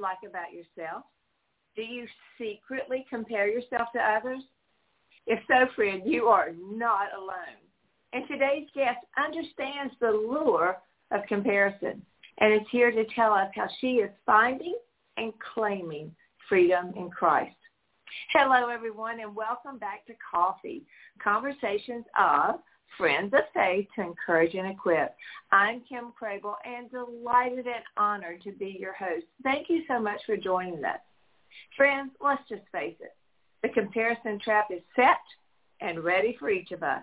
Like about yourself? Do you secretly compare yourself to others? If so, friend, you are not alone. And today's guest understands the lure of comparison and is here to tell us how she is finding and claiming freedom in Christ. Hello, everyone, and welcome back to Coffee, Conversations of Friends of Faith to encourage and equip. I'm Kim Crabill and delighted and honored to be your host. Thank you so much for joining us. Friends, let's just face it. The comparison trap is set and ready for each of us.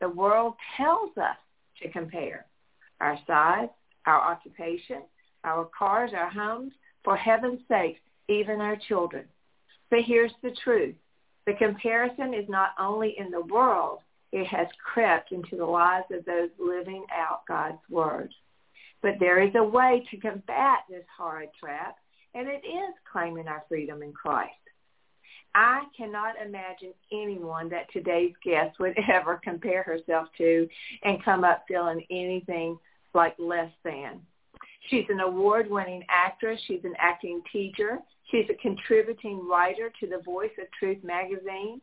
The world tells us to compare our size, our occupation, our cars, our homes, for heaven's sake, even our children. But here's the truth. The comparison is not only in the world, it has crept into the lives of those living out God's word. But there is a way to combat this horrid trap, and it is claiming our freedom in Christ. I cannot imagine anyone that today's guest would ever compare herself to and come up feeling anything like less than. She's an award-winning actress. She's an acting teacher. She's a contributing writer to the Voice of Truth magazine.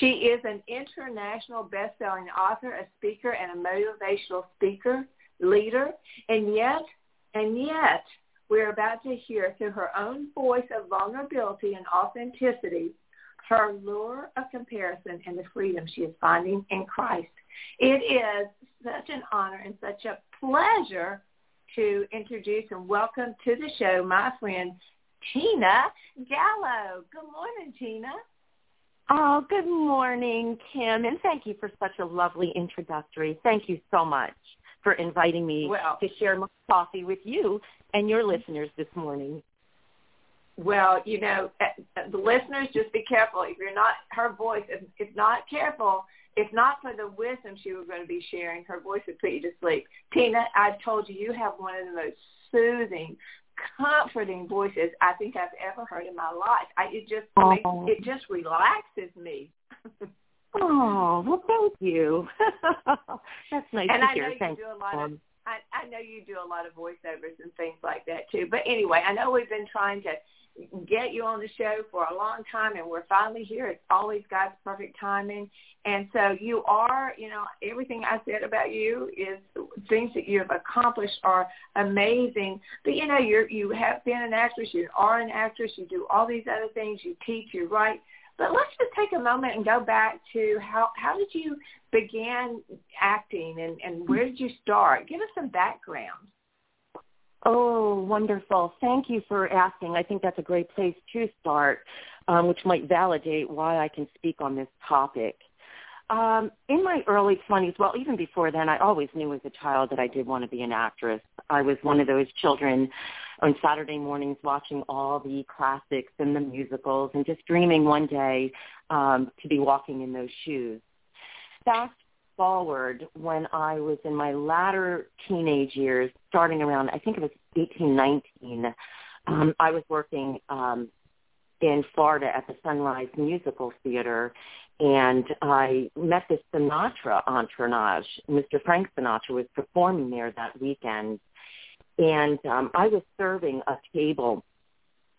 She is an international best-selling author, a speaker, and a motivational speaker, leader. And yet, and yet, we're about to hear through her own voice of vulnerability and authenticity her lure of comparison and the freedom she is finding in Christ. It is such an honor and such a pleasure to introduce and welcome to the show my friend Tina Gallo. Good morning, Tina. Oh, good morning, Kim, and thank you for such a lovely introductory. Thank you so much for inviting me well, to share my coffee with you and your listeners this morning. Well, you know, eh, eh, the listeners, just be careful. If you're not, her voice, if, if not careful, if not for the wisdom she was going to be sharing, her voice would put you to sleep. Tina, I've told you, you have one of the most soothing, comforting voices I think I've ever heard in my life. I, it just makes, it just relaxes me. oh well, thank you. That's nice and to I hear. Know you Thanks. do a lot of, I, I know you do a lot of voiceovers and things like that too. But anyway, I know we've been trying to get you on the show for a long time and we're finally here. It's always God's perfect timing. And so you are, you know, everything I said about you is things that you have accomplished are amazing. But you know, you're you have been an actress, you are an actress, you do all these other things, you teach, you write. But let's just take a moment and go back to how how did you begin acting and, and where did you start? Give us some background. Oh, wonderful. Thank you for asking. I think that's a great place to start, um, which might validate why I can speak on this topic. Um, in my early 20s, well, even before then, I always knew as a child that I did want to be an actress. I was one of those children on Saturday mornings watching all the classics and the musicals and just dreaming one day um, to be walking in those shoes. Fast forward when I was in my latter teenage years, starting around, I think it was 18, 19, um, I was working um, in Florida at the Sunrise Musical Theater, and I met this Sinatra entourage. Mr. Frank Sinatra was performing there that weekend, and um, I was serving a table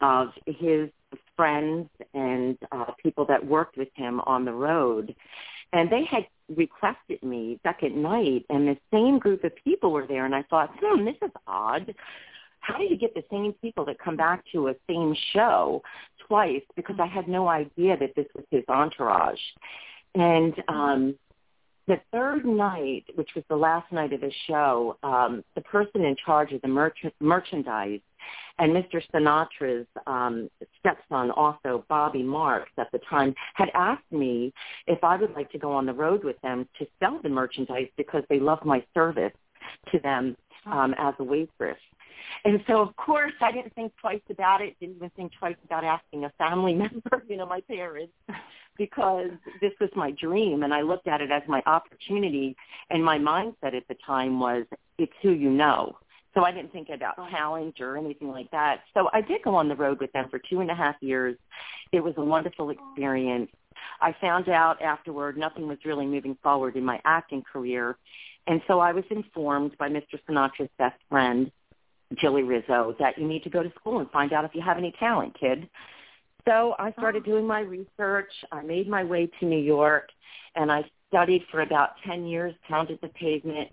of his friends and uh, people that worked with him on the road. And they had requested me second night, and the same group of people were there, and I thought, hmm, this is odd. how do you get the same people to come back to a same show twice? Because I had no idea that this was his entourage. And um, the third night, which was the last night of the show, um, the person in charge of the merch- merchandise and Mr. Sinatra's um, stepson, also Bobby Marx at the time, had asked me if I would like to go on the road with them to sell the merchandise because they loved my service to them um, as a waitress. And so, of course, I didn't think twice about it. Didn't even think twice about asking a family member, you know, my parents, because this was my dream, and I looked at it as my opportunity. And my mindset at the time was, it's who you know. So I didn't think about oh. talent or anything like that. So I did go on the road with them for two and a half years. It was a wonderful oh. experience. I found out afterward nothing was really moving forward in my acting career. And so I was informed by Mr. Sinatra's best friend, Jilly Rizzo, that you need to go to school and find out if you have any talent, kid. So I started oh. doing my research. I made my way to New York, and I studied for about 10 years, pounded the pavement,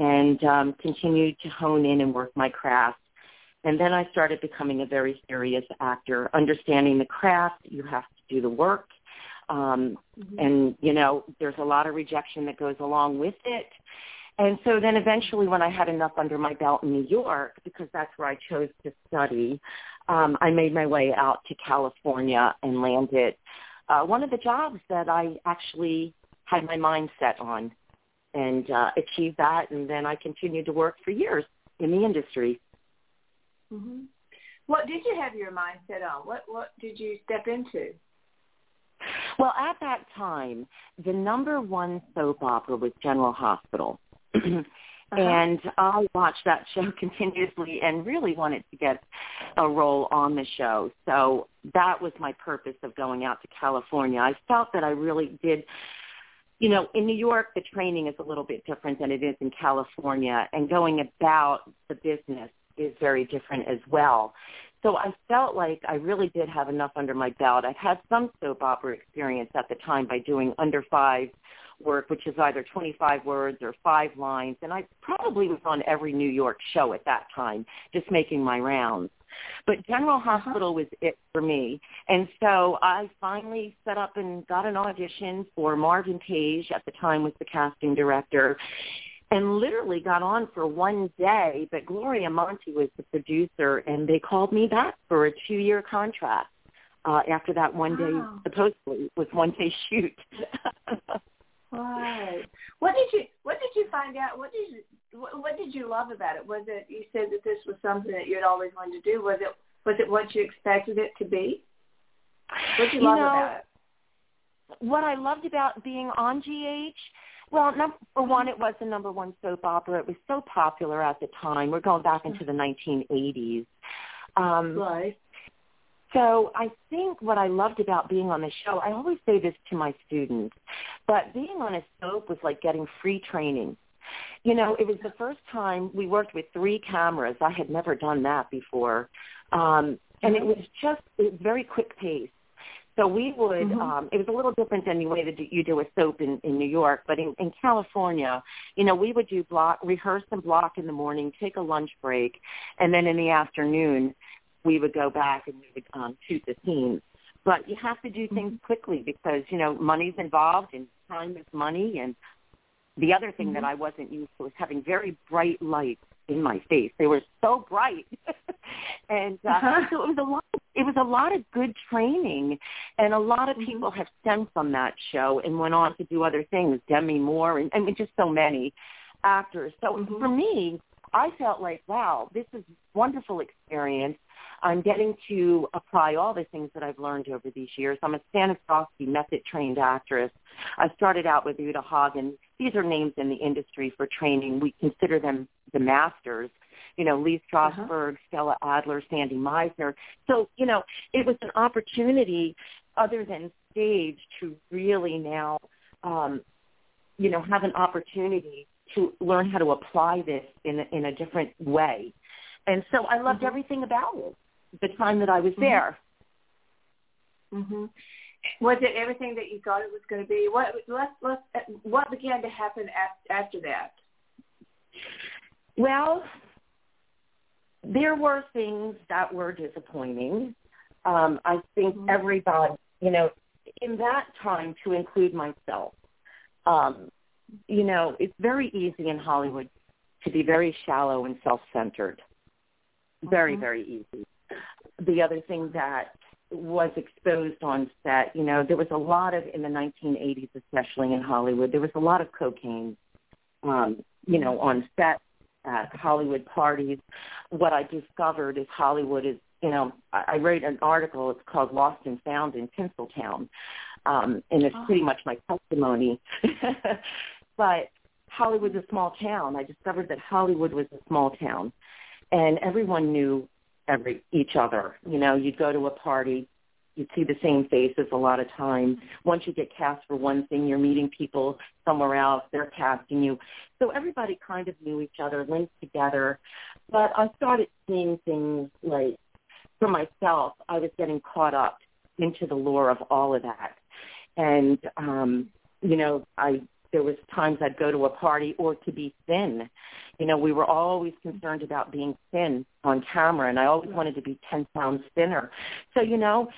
and um, continued to hone in and work my craft. And then I started becoming a very serious actor, understanding the craft. You have to do the work. Um, mm-hmm. And, you know, there's a lot of rejection that goes along with it. And so then eventually when I had enough under my belt in New York, because that's where I chose to study, um, I made my way out to California and landed uh, one of the jobs that I actually had my mind set on and uh, achieved that. And then I continued to work for years in the industry. Mm-hmm. What did you have your mind set on? What what did you step into? Well, at that time, the number one soap opera was General Hospital. uh-huh. And I watched that show continuously and really wanted to get a role on the show. So that was my purpose of going out to California. I felt that I really did you know, in New York, the training is a little bit different than it is in California, and going about the business is very different as well. So I felt like I really did have enough under my belt. I had some soap opera experience at the time by doing under five work, which is either 25 words or five lines, and I probably was on every New York show at that time, just making my rounds. But General uh-huh. Hospital was it for me. And so I finally set up and got an audition for Marvin Paige at the time was the casting director and literally got on for one day, but Gloria Monty was the producer and they called me back for a two year contract. Uh, after that one day, supposedly was one day shoot. right. What did you What did you find out? What did you what, what did you love about it? Was it you said that this was something that you'd always wanted to do? Was it was it what you expected it to be? What did you, you love know, about it? What I loved about being on GH, well, number one, it was the number one soap opera. It was so popular at the time. We're going back into the 1980s. Um, right. So I think what I loved about being on the show, I always say this to my students, but being on a soap was like getting free training. You know, it was the first time we worked with three cameras. I had never done that before. Um, and it was just it was very quick pace. So we would, mm-hmm. um, it was a little different than the way that you do a soap in, in New York, but in, in California, you know, we would do block, rehearse and block in the morning, take a lunch break, and then in the afternoon, we would go back and we would um, shoot the scenes. But you have to do things mm-hmm. quickly because, you know, money's involved and time is money and the other thing mm-hmm. that I wasn't used to was having very bright lights in my face. They were so bright, and uh, uh-huh. so it was a lot. Of, it was a lot of good training, and a lot of mm-hmm. people have stemmed from that show and went on to do other things. Demi Moore and I mean just so many actors. So mm-hmm. for me, I felt like, wow, this is wonderful experience. I'm getting to apply all the things that I've learned over these years. I'm a Stanislavski method trained actress. I started out with Uta Hagen. These are names in the industry for training. We consider them the masters. You know, Lee uh-huh. Strasberg, uh-huh. Stella Adler, Sandy Meisner. So, you know, it was an opportunity other than stage to really now, um, you know, have an opportunity to learn how to apply this in a, in a different way. And so I loved mm-hmm. everything about it the time that I was mm-hmm. there. Mm-hmm. Was it everything that you thought it was going to be? What let let what began to happen after that? Well, there were things that were disappointing. Um, I think mm-hmm. everybody, you know, in that time to include myself, um, you know, it's very easy in Hollywood to be very shallow and self-centered. Very, mm-hmm. very easy. The other thing that was exposed on set, you know, there was a lot of, in the 1980s, especially in Hollywood, there was a lot of cocaine, um, you know, on set at Hollywood parties. What I discovered is Hollywood is, you know, I, I wrote an article. It's called Lost and Found in Tinseltown, um, and it's oh. pretty much my testimony. but Hollywood's a small town. I discovered that Hollywood was a small town, and everyone knew every each other. You know, you'd go to a party, you'd see the same faces a lot of times. Once you get cast for one thing, you're meeting people somewhere else. They're casting you. So everybody kind of knew each other, linked together. But I started seeing things like, for myself, I was getting caught up into the lore of all of that. And, um, you know, I there was times I'd go to a party or to be thin. You know, we were always concerned about being thin on camera, and I always wanted to be 10 pounds thinner. So, you know,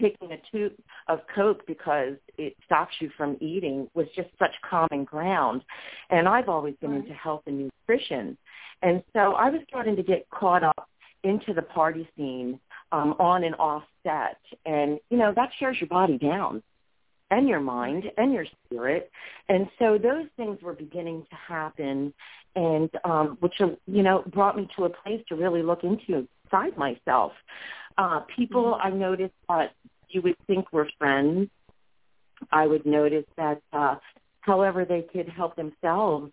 taking a tube of Coke because it stops you from eating was just such common ground. And I've always been into health and nutrition. And so I was starting to get caught up into the party scene um, on and off set. And, you know, that shares your body down and your mind and your spirit. And so those things were beginning to happen and um which you know brought me to a place to really look into inside myself. Uh people mm-hmm. I noticed that you would think were friends. I would notice that uh however they could help themselves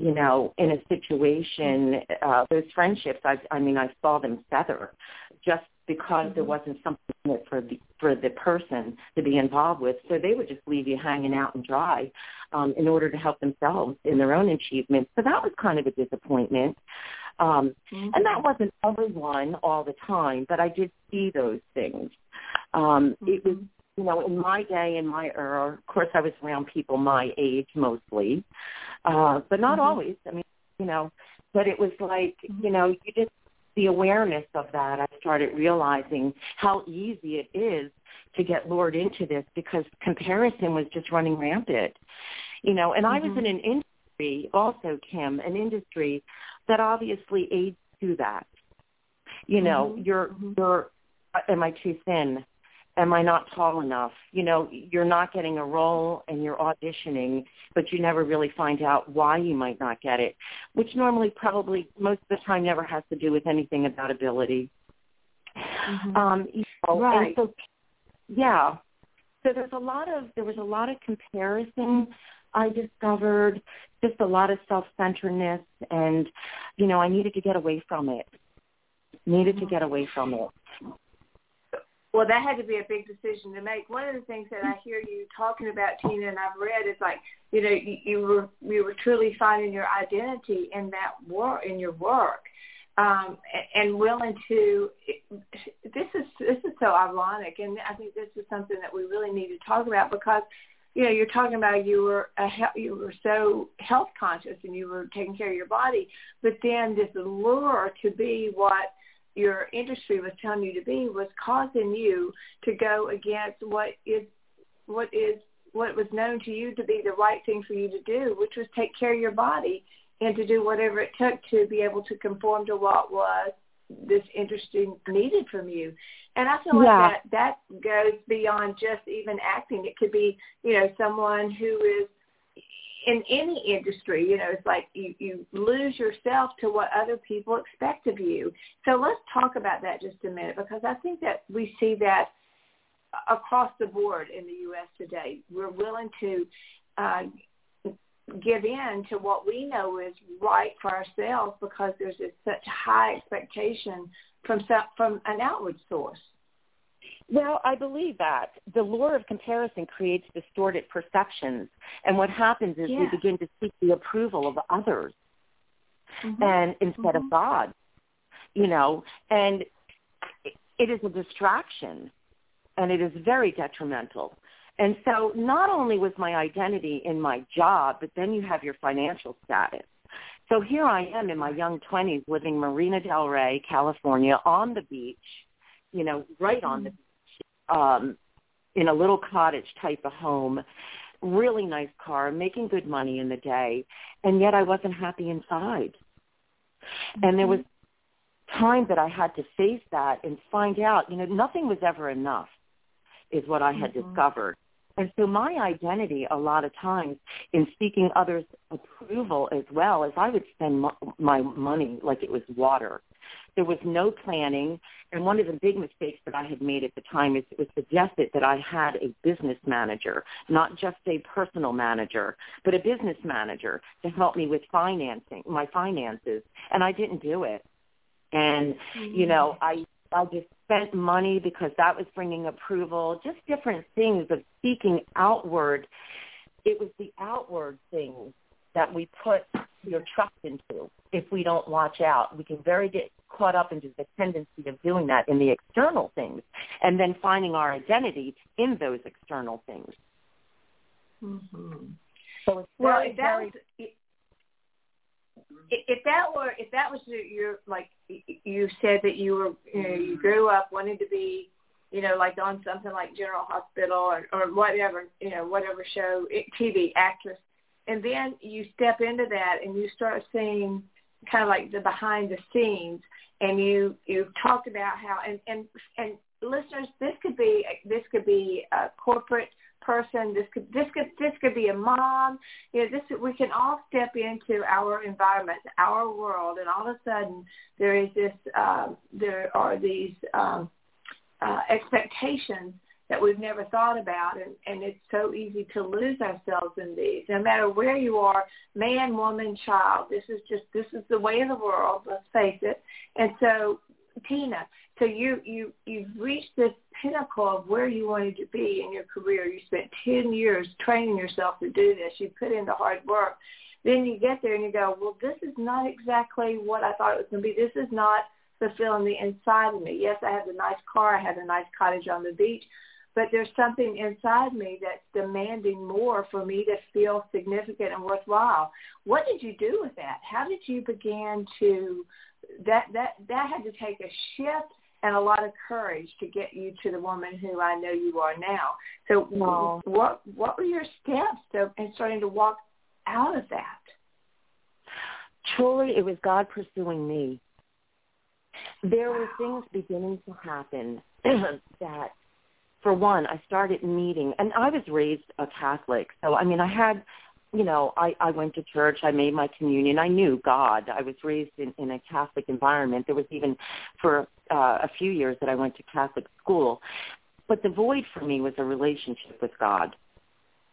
you know, in a situation, uh, those friendships, I, I mean, I saw them feather just because mm-hmm. there wasn't something for the for the person to be involved with. So they would just leave you hanging out and dry um, in order to help themselves in their own achievements. So that was kind of a disappointment. Um, mm-hmm. And that wasn't everyone all the time, but I did see those things. Um, mm-hmm. It was, you know, in my day, in my era, of course, I was around people my age mostly, uh, but not mm-hmm. always. I mean, you know, but it was like, mm-hmm. you know, you just the awareness of that, I started realizing how easy it is to get lured into this because comparison was just running rampant. You know, and mm-hmm. I was mm-hmm. in an industry also, Kim, an industry that obviously aids to that. You know, mm-hmm. you're mm-hmm. you're am I too thin? Am I not tall enough? You know, you're not getting a role and you're auditioning, but you never really find out why you might not get it, which normally probably most of the time never has to do with anything about ability. Mm-hmm. Um, you know, right. So, yeah. So there's a lot of there was a lot of comparison I discovered, just a lot of self-centeredness, and you know, I needed to get away from it. Needed to get away from it. Well, that had to be a big decision to make. One of the things that I hear you talking about, Tina, and I've read is like, you know, you, you were you were truly finding your identity in that work in your work, um, and, willing to. This is this is so ironic, and I think this is something that we really need to talk about because, you know, you're talking about you were a you were so health conscious and you were taking care of your body, but then this allure to be what your industry was telling you to be was causing you to go against what is what is what was known to you to be the right thing for you to do, which was take care of your body and to do whatever it took to be able to conform to what was this industry needed from you. And I feel yeah. like that that goes beyond just even acting. It could be, you know, someone who is in any industry, you know, it's like you, you lose yourself to what other people expect of you. So let's talk about that just a minute because I think that we see that across the board in the U.S. today. We're willing to uh, give in to what we know is right for ourselves because there's a, such high expectation from from an outward source. Well, I believe that. The lure of comparison creates distorted perceptions. And what happens is yeah. we begin to seek the approval of others mm-hmm. and instead mm-hmm. of God. You know, and it is a distraction and it is very detrimental. And so not only was my identity in my job, but then you have your financial status. So here I am in my young 20s living Marina Del Rey, California, on the beach, you know, right on the beach, um, in a little cottage type of home, really nice car, making good money in the day, and yet I wasn't happy inside. And there was time that I had to face that and find out, you know, nothing was ever enough is what I had mm-hmm. discovered. And so my identity a lot of times in seeking others' approval as well as I would spend my money like it was water. There was no planning. And one of the big mistakes that I had made at the time is it was suggested that I had a business manager, not just a personal manager, but a business manager to help me with financing, my finances. And I didn't do it. And, mm-hmm. you know, I I just spent money because that was bringing approval, just different things of seeking outward. It was the outward things that we put your trust into if we don't watch out. We can very get caught up into the tendency of doing that in the external things and then finding our identity in those external things. Mm-hmm. So it's well, very, if that very, was, if that were if that was your like you said that you were you know you grew up wanting to be you know like on something like General Hospital or or whatever you know whatever show TV actress and then you step into that and you start seeing kind of like the behind the scenes and you you talked about how and and and listeners this could be this could be a corporate person. This could this could this could be a mom. You know, this we can all step into our environment, our world, and all of a sudden there is this um, there are these um, uh, expectations that we've never thought about and, and it's so easy to lose ourselves in these. No matter where you are, man, woman, child, this is just this is the way of the world, let's face it. And so Tina, so you you you've reached this pinnacle of where you wanted to be in your career. You spent ten years training yourself to do this. You put in the hard work. Then you get there and you go, well, this is not exactly what I thought it was going to be. This is not fulfilling the inside of me. Yes, I have a nice car. I have a nice cottage on the beach. But there's something inside me that's demanding more for me to feel significant and worthwhile. What did you do with that? How did you begin to that that that had to take a shift and a lot of courage to get you to the woman who I know you are now. So well, oh. what what were your steps to, in starting to walk out of that? Truly, it was God pursuing me. There wow. were things beginning to happen that, for one, I started meeting, and I was raised a Catholic, so I mean, I had you know, I, I went to church. I made my communion. I knew God. I was raised in, in a Catholic environment. There was even for uh, a few years that I went to Catholic school. But the void for me was a relationship with God.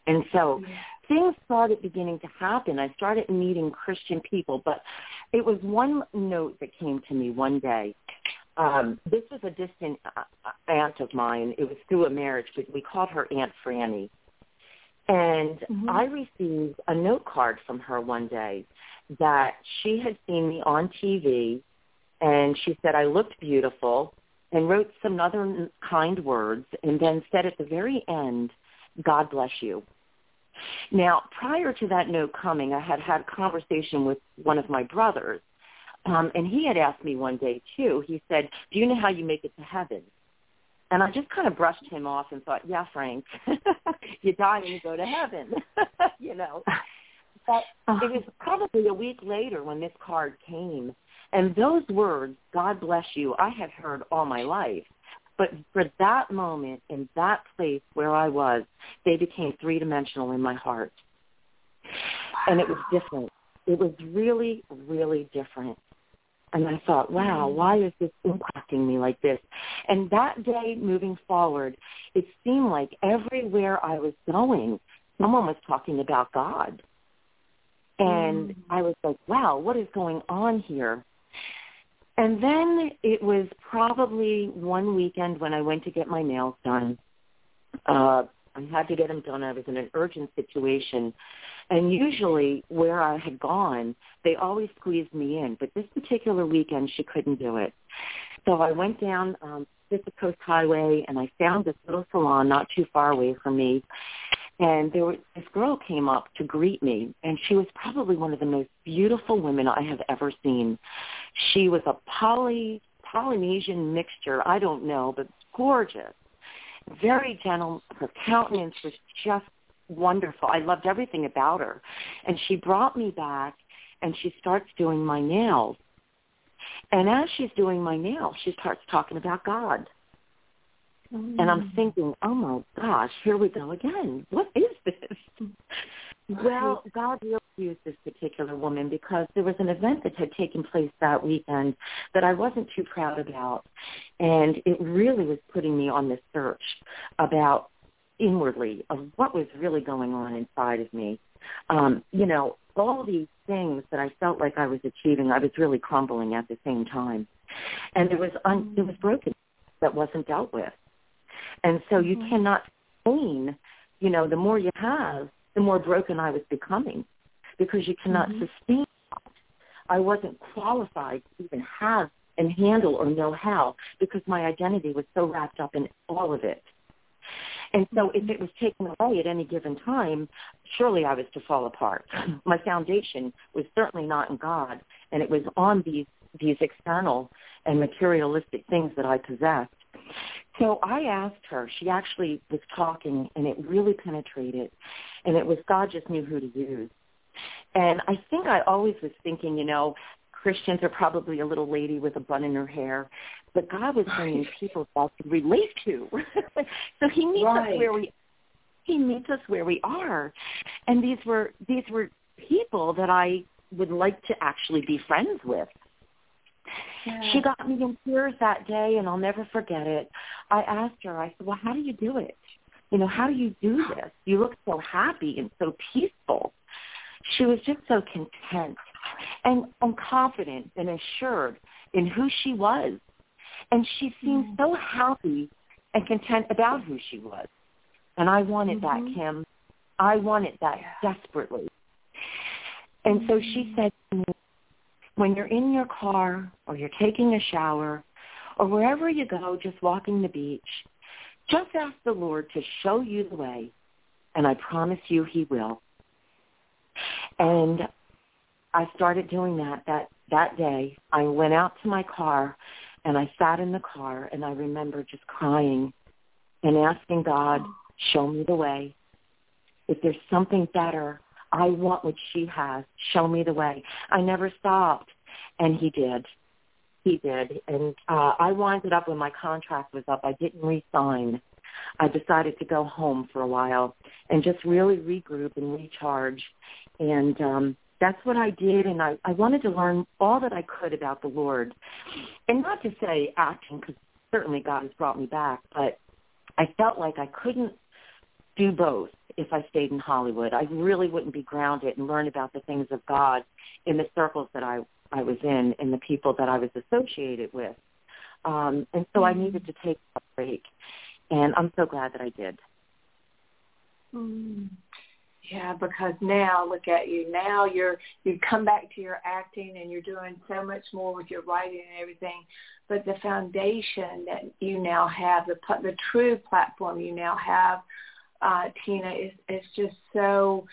And so things started beginning to happen. I started meeting Christian people, but it was one note that came to me one day. Um, this was a distant uh, aunt of mine. It was through a marriage, but we called her Aunt Franny. And mm-hmm. I received a note card from her one day that she had seen me on TV and she said I looked beautiful and wrote some other kind words and then said at the very end, God bless you. Now, prior to that note coming, I had had a conversation with one of my brothers, um, and he had asked me one day too. He said, "Do you know how you make it to heaven?" And I just kind of brushed him off and thought, yeah, Frank, you die and you go to heaven, you know. But it was probably a week later when this card came. And those words, God bless you, I had heard all my life. But for that moment, in that place where I was, they became three-dimensional in my heart. And it was different. It was really, really different. And I thought, wow, mm-hmm. why is this impacting me like this? And that day moving forward, it seemed like everywhere I was going, someone was talking about God. And mm. I was like, wow, what is going on here? And then it was probably one weekend when I went to get my nails done. Uh, I had to get them done. I was in an urgent situation. And usually where I had gone, they always squeezed me in. But this particular weekend, she couldn't do it. So I went down um, Pacific Coast Highway and I found this little salon not too far away from me. and there was, this girl came up to greet me, and she was probably one of the most beautiful women I have ever seen. She was a poly Polynesian mixture, I don't know, but gorgeous, very gentle. Her countenance was just wonderful. I loved everything about her, and she brought me back, and she starts doing my nails. And as she's doing my nails, she starts talking about God. Mm. And I'm mm. thinking, oh my gosh, here we go again. What is this? Well, God really used this particular woman because there was an event that had taken place that weekend that I wasn't too proud about. And it really was putting me on this search about inwardly of what was really going on inside of me. Um, you know, all these things that I felt like I was achieving, I was really crumbling at the same time. And there was un- there was broken that wasn't dealt with. And so you mm-hmm. cannot sustain, you know, the more you have, the more broken I was becoming because you cannot mm-hmm. sustain that. I wasn't qualified to even have and handle or know how because my identity was so wrapped up in all of it. And so if it was taken away at any given time, surely I was to fall apart. My foundation was certainly not in God, and it was on these these external and materialistic things that I possessed. So I asked her, she actually was talking and it really penetrated and it was God just knew who to use. And I think I always was thinking, you know, Christians are probably a little lady with a bun in her hair, but God was bringing people that I could relate to. so he meets right. us where we he meets us where we are. And these were these were people that I would like to actually be friends with. Yeah. She got me in tears that day, and I'll never forget it. I asked her, I said, well, how do you do it? You know, how do you do this? You look so happy and so peaceful. She was just so content and, and confident and assured in who she was. And she seemed mm. so happy and content about who she was. And I wanted mm-hmm. that, Kim. I wanted that yeah. desperately. And mm-hmm. so she mm. said to me, when you're in your car or you're taking a shower or wherever you go, just walking the beach, just ask the Lord to show you the way, and I promise you he will. And I started doing that that that day. I went out to my car and I sat in the car and I remember just crying and asking God, show me the way. If there's something better, I want what she has. Show me the way. I never stopped. And he did. He did. And uh, I winded up when my contract was up. I didn't resign. I decided to go home for a while and just really regroup and recharge. And um, that's what I did. And I, I wanted to learn all that I could about the Lord. And not to say acting, because certainly God has brought me back, but I felt like I couldn't do both if I stayed in Hollywood. I really wouldn't be grounded and learn about the things of God in the circles that I, I was in and the people that I was associated with. Um, and so mm-hmm. I needed to take a break. And I'm so glad that I did. Mm. Yeah, because now look at you. Now you're you've come back to your acting and you're doing so much more with your writing and everything. But the foundation that you now have, the the true platform you now have, uh, Tina, is is just so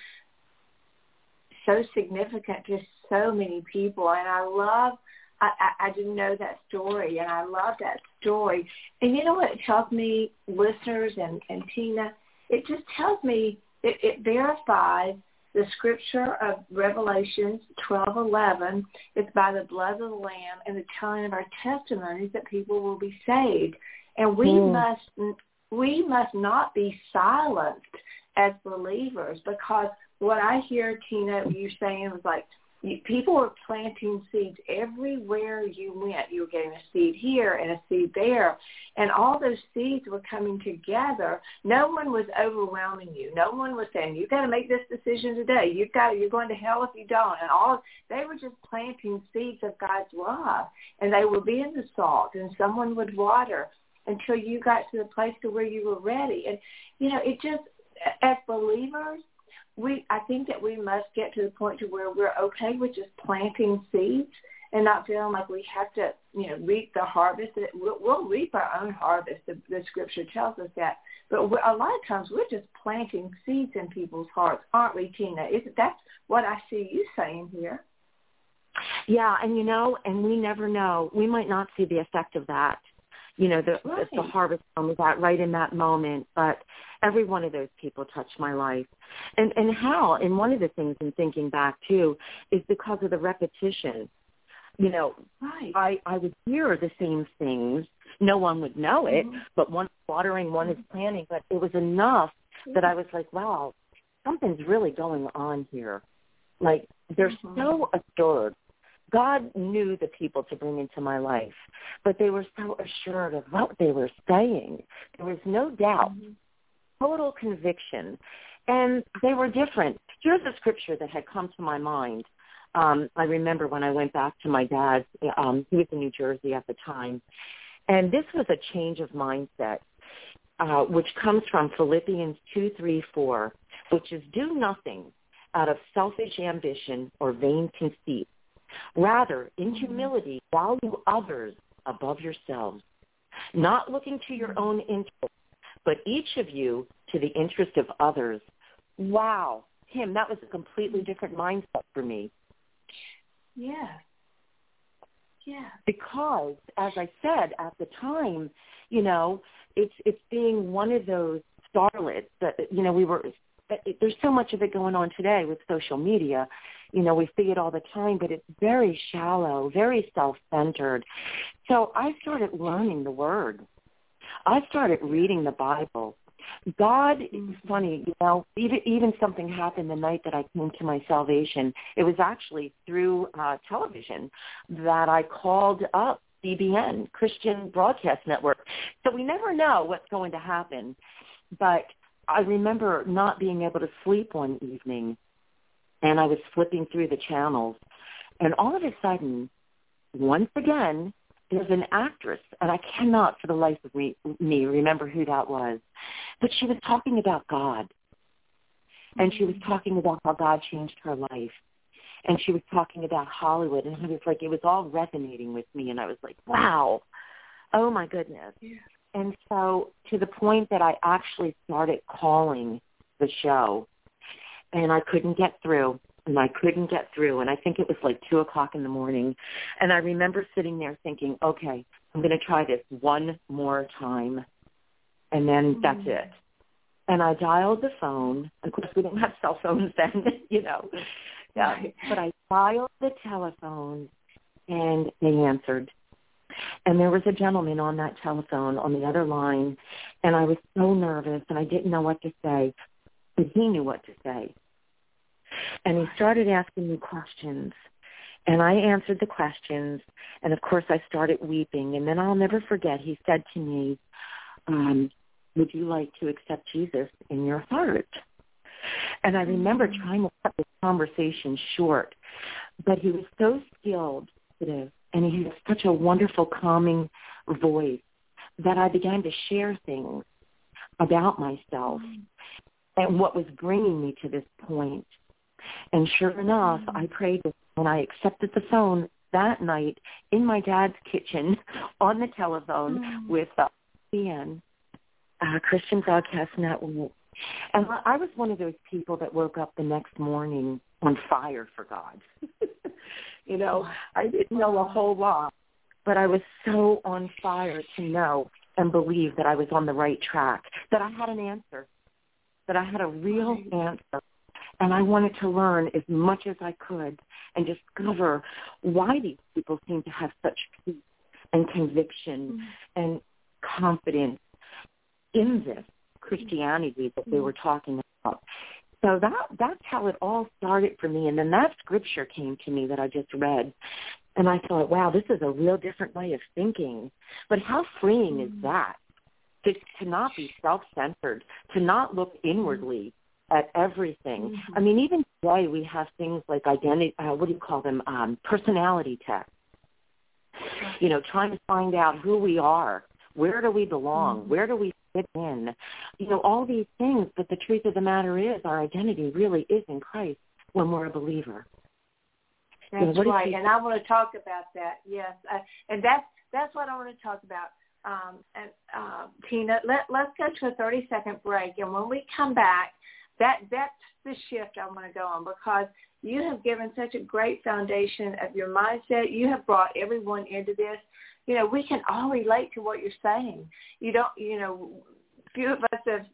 so significant to so many people. And I love I, I, I didn't know that story, and I love that story. And you know what it tells me, listeners and, and Tina? It just tells me it, it verifies the scripture of Revelations 12:11. It's by the blood of the Lamb and the telling of our testimonies that people will be saved, and we mm. must we must not be silenced as believers because what I hear Tina you saying was like people were planting seeds everywhere you went. You were getting a seed here and a seed there. And all those seeds were coming together. No one was overwhelming you. No one was saying, you've got to make this decision today. You've got to, you're going to hell if you don't. And all, they were just planting seeds of God's love. And they were being the salt and someone would water until you got to the place to where you were ready. And, you know, it just, as believers, we I think that we must get to the point to where we're okay with just planting seeds and not feeling like we have to, you know, reap the harvest. We'll, we'll reap our own harvest. The, the scripture tells us that. But a lot of times we're just planting seeds in people's hearts, aren't we, Tina? Is that's what I see you saying here. Yeah, and you know, and we never know. We might not see the effect of that. You know, the right. the, the harvest of that right in that moment, but every one of those people touched my life. And and how? And one of the things in thinking back too is because of the repetition. You know, right. I I would hear the same things. No one would know it, mm-hmm. but one is watering, one is planting. But it was enough that I was like, wow, something's really going on here. Like they're mm-hmm. so assured God knew the people to bring into my life, but they were so assured of what they were saying. There was no doubt, mm-hmm. total conviction, and they were different. Here's a scripture that had come to my mind. Um, I remember when I went back to my dad's, um, he was in New Jersey at the time, and this was a change of mindset, uh, which comes from Philippians 2, 3, 4, which is do nothing out of selfish ambition or vain conceit Rather, in humility, value others above yourselves, not looking to your own interest, but each of you to the interest of others. Wow, Kim, that was a completely different mindset for me. Yeah. Yeah. Because, as I said at the time, you know, it's it's being one of those starlets that you know we were. There's so much of it going on today with social media you know, we see it all the time, but it's very shallow, very self-centered. So I started learning the word. I started reading the Bible. God is funny, you know, even even something happened the night that I came to my salvation. It was actually through uh television that I called up CBN, Christian Broadcast Network. So we never know what's going to happen. But I remember not being able to sleep one evening and I was flipping through the channels, and all of a sudden, once again, there's an actress, and I cannot for the life of me, me remember who that was, but she was talking about God, and she was talking about how God changed her life, and she was talking about Hollywood, and it was like it was all resonating with me, and I was like, wow, oh my goodness. Yeah. And so to the point that I actually started calling the show and I couldn't get through and I couldn't get through and I think it was like two o'clock in the morning and I remember sitting there thinking, okay, I'm going to try this one more time and then mm-hmm. that's it. And I dialed the phone. Of course, we didn't have cell phones then, you know. Yeah, but I dialed the telephone and they answered. And there was a gentleman on that telephone on the other line, and I was so nervous and I didn't know what to say, but he knew what to say. And he started asking me questions. And I answered the questions. And of course, I started weeping. And then I'll never forget, he said to me, um, would you like to accept Jesus in your heart? And I remember mm-hmm. trying to cut this conversation short, but he was so skilled, and he had such a wonderful, calming voice that I began to share things about myself mm-hmm. and what was bringing me to this point. And sure enough, I prayed when I accepted the phone that night in my dad's kitchen on the telephone mm. with uh, CBN, uh, Christian Broadcast Network. And I was one of those people that woke up the next morning on fire for God. you know, I didn't know a whole lot, but I was so on fire to know and believe that I was on the right track, that I had an answer, that I had a real answer and I wanted to learn as much as I could and discover why these people seem to have such peace and conviction mm-hmm. and confidence in this Christianity that they were talking about. So that that's how it all started for me. And then that scripture came to me that I just read. And I thought, wow, this is a real different way of thinking. But how freeing mm-hmm. is that? To, to not be self-centered, to not look inwardly, at everything. Mm-hmm. I mean, even today we have things like identity, uh, what do you call them, um, personality tests. You know, trying to find out who we are, where do we belong, mm-hmm. where do we fit in, you know, all these things. But the truth of the matter is our identity really is in Christ when we're a believer. That's right, and I want to talk about that. Yes, uh, and that's that's what I want to talk about. Um, and uh, Tina, let let's go to a thirty second break, and when we come back, that that's the shift I want to go on because you have given such a great foundation of your mindset. You have brought everyone into this. You know, we can all relate to what you're saying. You don't, you know, few of us have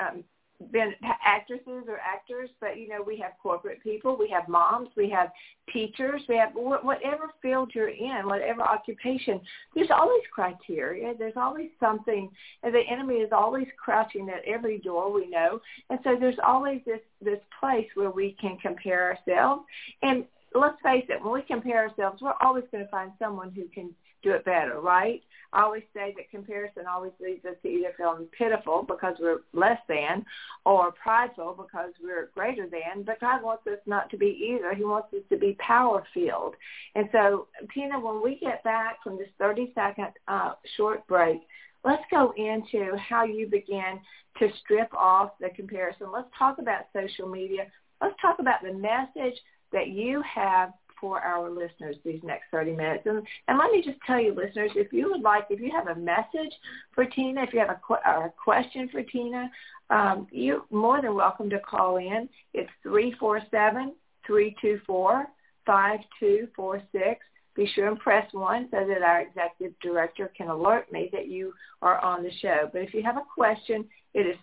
um, been actresses or actors, but you know we have corporate people, we have moms, we have teachers, we have whatever field you're in, whatever occupation. There's always criteria. There's always something, and the enemy is always crouching at every door. We know, and so there's always this this place where we can compare ourselves. And let's face it, when we compare ourselves, we're always going to find someone who can do it better, right? I always say that comparison always leads us to either feeling pitiful because we're less than or prideful because we're greater than. But God wants us not to be either. He wants us to be power filled. And so, Tina, when we get back from this 30 second uh, short break, let's go into how you begin to strip off the comparison. Let's talk about social media. Let's talk about the message that you have for our listeners these next 30 minutes. And, and let me just tell you, listeners, if you would like, if you have a message for Tina, if you have a, a question for Tina, um, you're more than welcome to call in. It's 347 324 5246 be sure and press 1 so that our executive director can alert me that you are on the show. But if you have a question, it is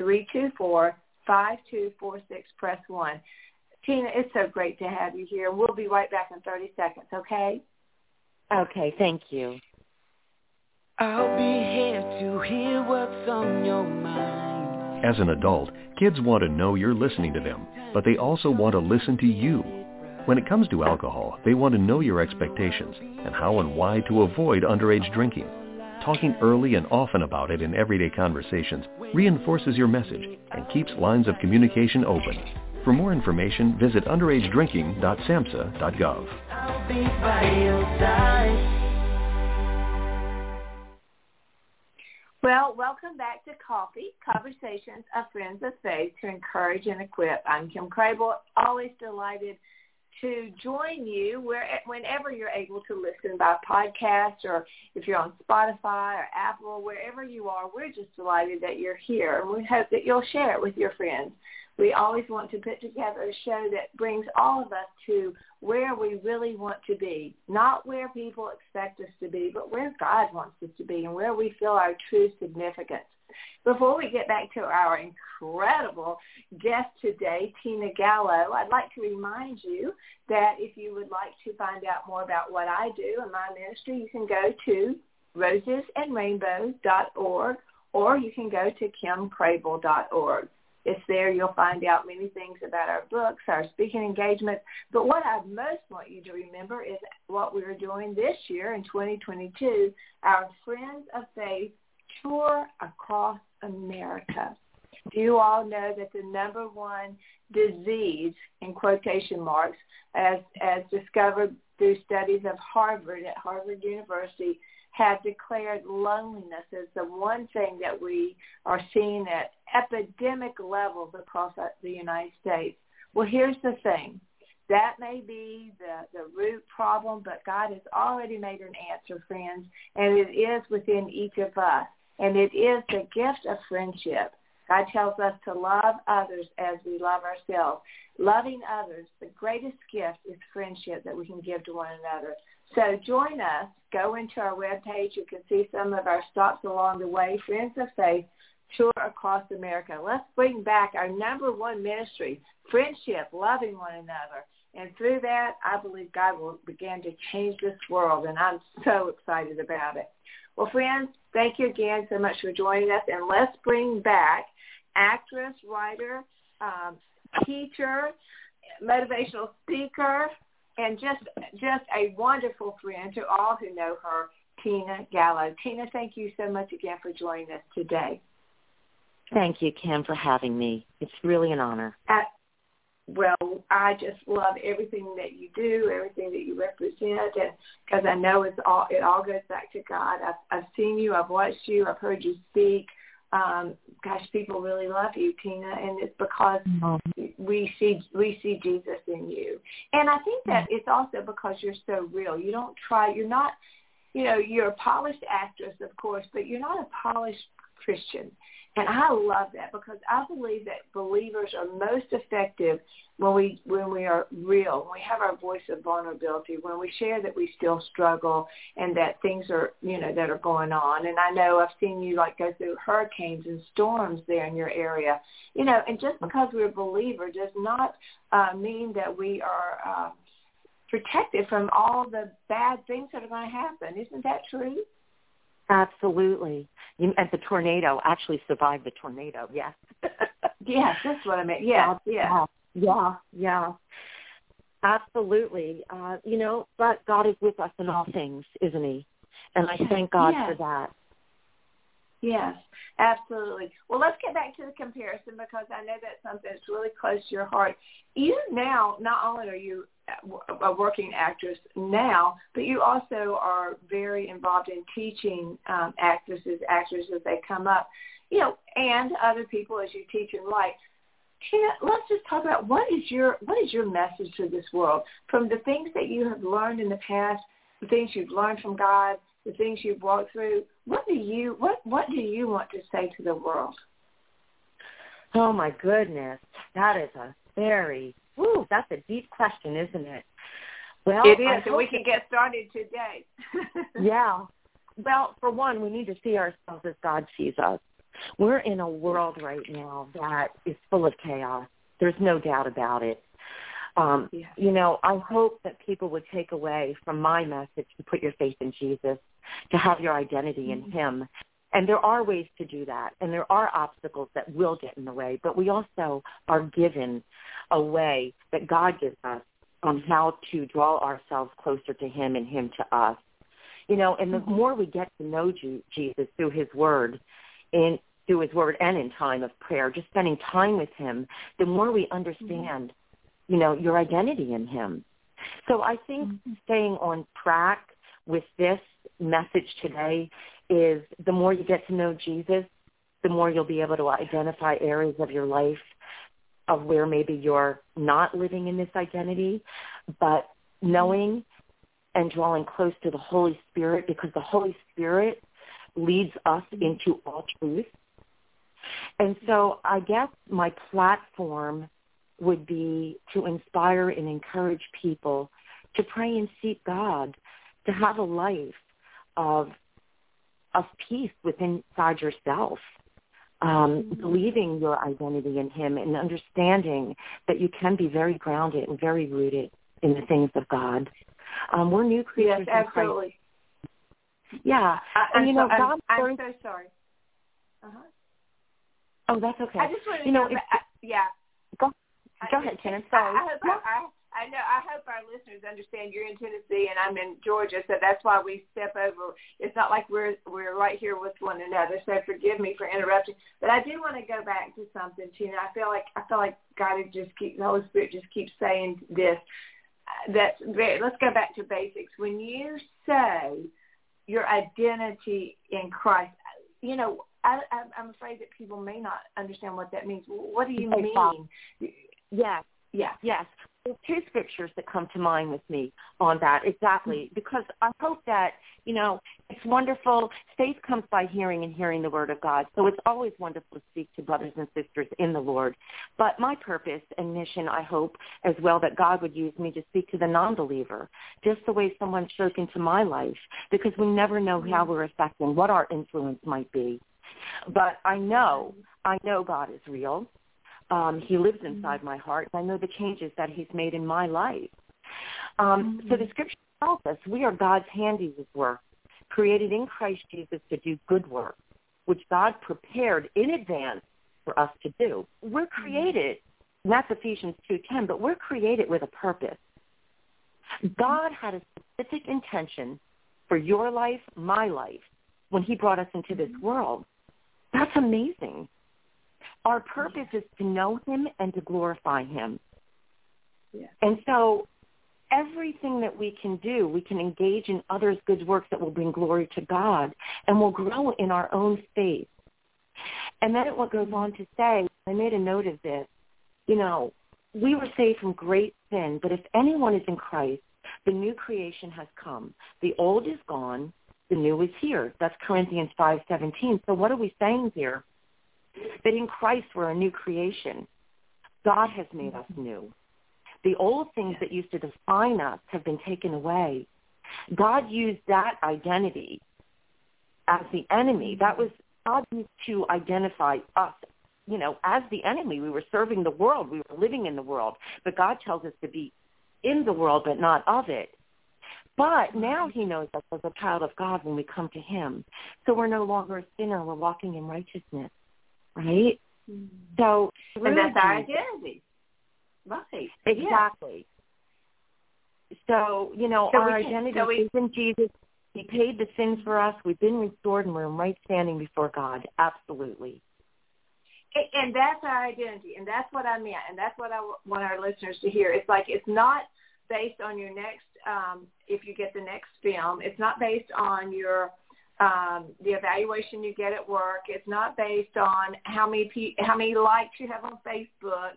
347-324-5246. Press 1. Tina, it's so great to have you here. We'll be right back in 30 seconds, okay? Okay, thank you. I'll be here to hear what's on your mind. As an adult, kids want to know you're listening to them, but they also want to listen to you. When it comes to alcohol, they want to know your expectations and how and why to avoid underage drinking. Talking early and often about it in everyday conversations reinforces your message and keeps lines of communication open. For more information, visit underagedrinking.samhsa.gov. Well, welcome back to Coffee, Conversations of Friends of Faith to encourage and equip. I'm Kim Crabill, always delighted to join you where, whenever you're able to listen by podcast or if you're on Spotify or Apple, wherever you are, we're just delighted that you're here and we hope that you'll share it with your friends we always want to put together a show that brings all of us to where we really want to be, not where people expect us to be, but where God wants us to be and where we feel our true significance. Before we get back to our incredible guest today, Tina Gallo, I'd like to remind you that if you would like to find out more about what I do and my ministry, you can go to rosesandrainbows.org or you can go to kimcrabill.org. It's there. You'll find out many things about our books, our speaking engagements. But what I most want you to remember is what we are doing this year in 2022, our Friends of Faith tour across America. Do you all know that the number one disease, in quotation marks, as, as discovered through studies of Harvard at Harvard University, have declared loneliness as the one thing that we are seeing at epidemic levels across the United States. Well, here's the thing. That may be the, the root problem, but God has already made an answer, friends, and it is within each of us. And it is the gift of friendship. God tells us to love others as we love ourselves. Loving others, the greatest gift is friendship that we can give to one another. So join us. Go into our webpage. You can see some of our stops along the way. Friends of Faith tour across America. Let's bring back our number one ministry, friendship, loving one another. And through that, I believe God will begin to change this world, and I'm so excited about it. Well, friends, thank you again so much for joining us, and let's bring back actress, writer, um, teacher, motivational speaker, and just just a wonderful friend to all who know her, Tina Gallo. Tina, thank you so much again for joining us today. Thank you, Kim, for having me. It's really an honor. Uh, well, I just love everything that you do, everything that you represent, and because I know it's all it all goes back to God. I've, I've seen you, I've watched you, I've heard you speak um, gosh, people really love you, Tina, and it's because we see we see Jesus in you. And I think that it's also because you're so real. You don't try. You're not, you know, you're a polished actress, of course, but you're not a polished Christian. And I love that because I believe that believers are most effective when we when we are real, when we have our voice of vulnerability, when we share that we still struggle and that things are you know that are going on. And I know I've seen you like go through hurricanes and storms there in your area, you know. And just because we're a believer does not uh, mean that we are uh, protected from all the bad things that are going to happen. Isn't that true? Absolutely. You, and the tornado actually survived the tornado. Yes. yes, that's what I meant. Yeah, yeah, yeah, yeah. Absolutely. Uh, you know, but God is with us in all things, isn't He? And I thank God yes. for that. Yes, absolutely. Well, let's get back to the comparison because I know that's something that's really close to your heart. You now, not only are you a working actress now, but you also are very involved in teaching um, actresses, actors as they come up, you know, and other people as you teach and write. Tina, let's just talk about what is your what is your message to this world from the things that you have learned in the past, the things you've learned from God, the things you've walked through. What do you what what do you want to say to the world? Oh my goodness, that is a very Ooh, that's a deep question, isn't it? Well, it is, and we can get started today. yeah. Well, for one, we need to see ourselves as God sees us. We're in a world right now that is full of chaos. There's no doubt about it. Um, yeah. You know, I hope that people would take away from my message to put your faith in Jesus, to have your identity mm-hmm. in him. And there are ways to do that, and there are obstacles that will get in the way, but we also are given a way that God gives us on how to draw ourselves closer to him and him to us. You know, and the mm-hmm. more we get to know Jesus through his word, in through his word and in time of prayer, just spending time with him, the more we understand, mm-hmm. you know, your identity in him. So I think mm-hmm. staying on track with this message today is the more you get to know Jesus, the more you'll be able to identify areas of your life of where maybe you're not living in this identity, but knowing and drawing close to the Holy Spirit because the Holy Spirit leads us into all truth. And so I guess my platform would be to inspire and encourage people to pray and seek God, to have a life of of peace within inside yourself um, believing your identity in him and understanding that you can be very grounded and very rooted in the things of God. Um, we're new creatures. Yes, absolutely. Yeah, I, and you know, so, I'm, I'm, so sorry. Uh-huh. Oh, that's okay. I just want to you know, know uh, yeah. Go, go ahead, Shannon. Sorry. I, I I, I know. I hope our listeners understand you're in Tennessee and I'm in Georgia, so that's why we step over. It's not like we're we're right here with one another. So forgive me for interrupting, but I do want to go back to something, Tina. I feel like I feel like God just keep the Holy Spirit just keeps saying this. That's very. Let's go back to basics. When you say your identity in Christ, you know, I, I'm afraid that people may not understand what that means. What do you mean? Yes. Yeah. Yes two scriptures that come to mind with me on that exactly hmm. because I hope that you know it's wonderful. Faith comes by hearing and hearing the word of God, so it's always wonderful to speak to brothers and sisters in the Lord. But my purpose and mission, I hope as well, that God would use me to speak to the non-believer, just the way someone spoke into my life, because we never know how hmm. we're affecting what our influence might be. But I know, I know God is real. Um, he lives mm-hmm. inside mm-hmm. my heart, and I know the changes that he's made in my life. Um, mm-hmm. So the scripture tells us we are God's handiwork, created in Christ Jesus to do good work, which God prepared in advance for us to do. We're mm-hmm. created, and that's Ephesians 2.10, but we're created with a purpose. God had a specific intention for your life, my life, when he brought us into this mm-hmm. world. That's amazing. Our purpose is to know him and to glorify him. Yeah. And so everything that we can do, we can engage in others' good works that will bring glory to God and will grow in our own faith. And then it goes on to say, I made a note of this, you know, we were saved from great sin, but if anyone is in Christ, the new creation has come. The old is gone, the new is here. That's Corinthians 5:17. So what are we saying here? That in Christ we're a new creation. God has made us mm-hmm. new. The old things that used to define us have been taken away. God used that identity as the enemy. That mm-hmm. was God used to identify us, you know, as the enemy. We were serving the world. We were living in the world. But God tells us to be in the world but not of it. But mm-hmm. now he knows us as a child of God when we come to him. So we're no longer a sinner. We're walking in righteousness, right? Mm-hmm. So and that's our identity. Right. Exactly. Yeah. So, you know, so our identity so we, is in Jesus. He paid the sins for us. We've been restored and we're in right standing before God. Absolutely. And that's our identity. And that's what I meant. And that's what I want our listeners to hear. It's like it's not based on your next um, if you get the next film. It's not based on your um, the evaluation you get at work. is not based on how many pe- how many likes you have on Facebook.